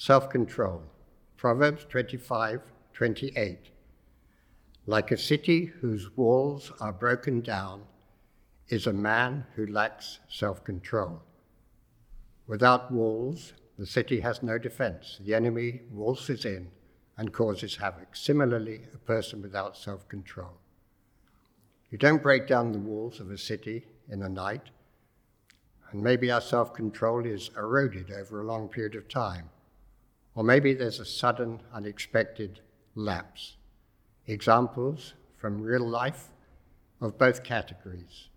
Self control. Proverbs 25 28. Like a city whose walls are broken down is a man who lacks self control. Without walls, the city has no defense. The enemy waltzes in and causes havoc. Similarly, a person without self control. You don't break down the walls of a city in a night, and maybe our self control is eroded over a long period of time. Or maybe there's a sudden, unexpected lapse. Examples from real life of both categories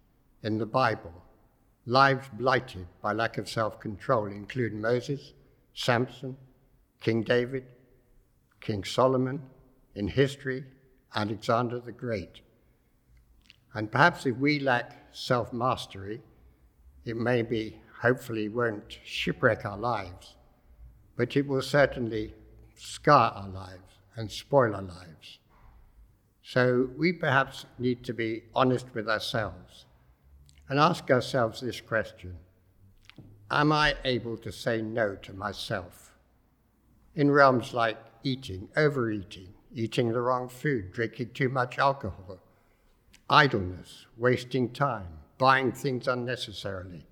in the Bible. Lives blighted by lack of self control include Moses, Samson, King David, King Solomon, in history, Alexander the Great. And perhaps if we lack self mastery, it maybe, hopefully, won't shipwreck our lives, but it will certainly scar our lives and spoil our lives. So we perhaps need to be honest with ourselves and ask ourselves this question Am I able to say no to myself? In realms like eating, overeating, eating the wrong food, drinking too much alcohol, idleness, wasting time, buying things unnecessarily,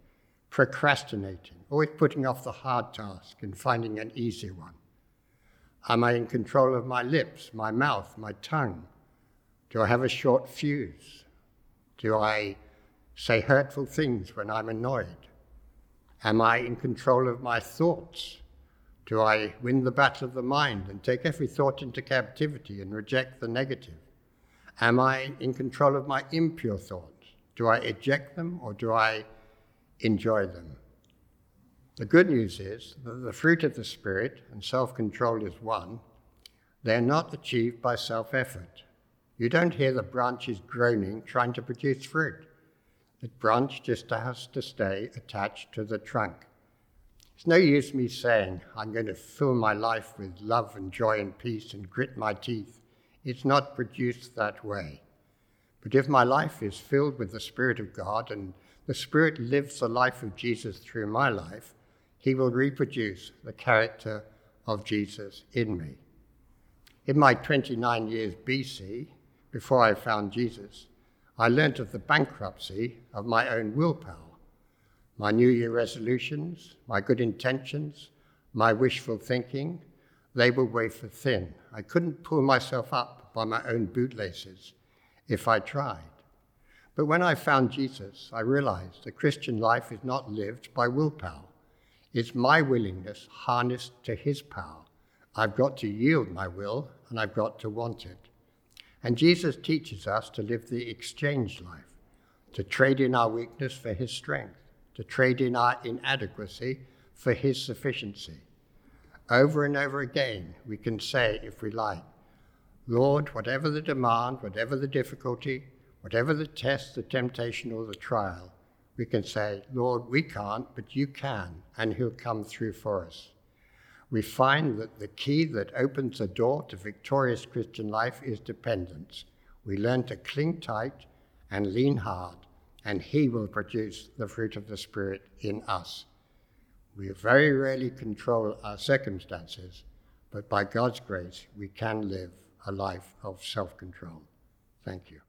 procrastinating, always putting off the hard task and finding an easy one? Am I in control of my lips, my mouth, my tongue? Do I have a short fuse? Do I say hurtful things when I'm annoyed? Am I in control of my thoughts? Do I win the battle of the mind and take every thought into captivity and reject the negative? Am I in control of my impure thoughts? Do I eject them or do I enjoy them? The good news is that the fruit of the Spirit, and self control is one, they are not achieved by self effort. You don't hear the branches groaning trying to produce fruit. The branch just has to stay attached to the trunk. It's no use me saying, I'm going to fill my life with love and joy and peace and grit my teeth it's not produced that way. But if my life is filled with the Spirit of God and the Spirit lives the life of Jesus through my life, He will reproduce the character of Jesus in me. In my 29 years BC, before I found Jesus, I learnt of the bankruptcy of my own willpower. My New Year resolutions, my good intentions, my wishful thinking, they were wafer thin. I couldn't pull myself up by my own bootlaces if I tried. But when I found Jesus, I realized the Christian life is not lived by willpower. It's my willingness harnessed to his power. I've got to yield my will and I've got to want it. And Jesus teaches us to live the exchange life, to trade in our weakness for his strength, to trade in our inadequacy for his sufficiency. Over and over again, we can say, if we like, Lord, whatever the demand, whatever the difficulty, whatever the test, the temptation, or the trial, we can say, Lord, we can't, but you can, and He'll come through for us. We find that the key that opens the door to victorious Christian life is dependence. We learn to cling tight and lean hard, and He will produce the fruit of the Spirit in us. We very rarely control our circumstances, but by God's grace, we can live a life of self control. Thank you.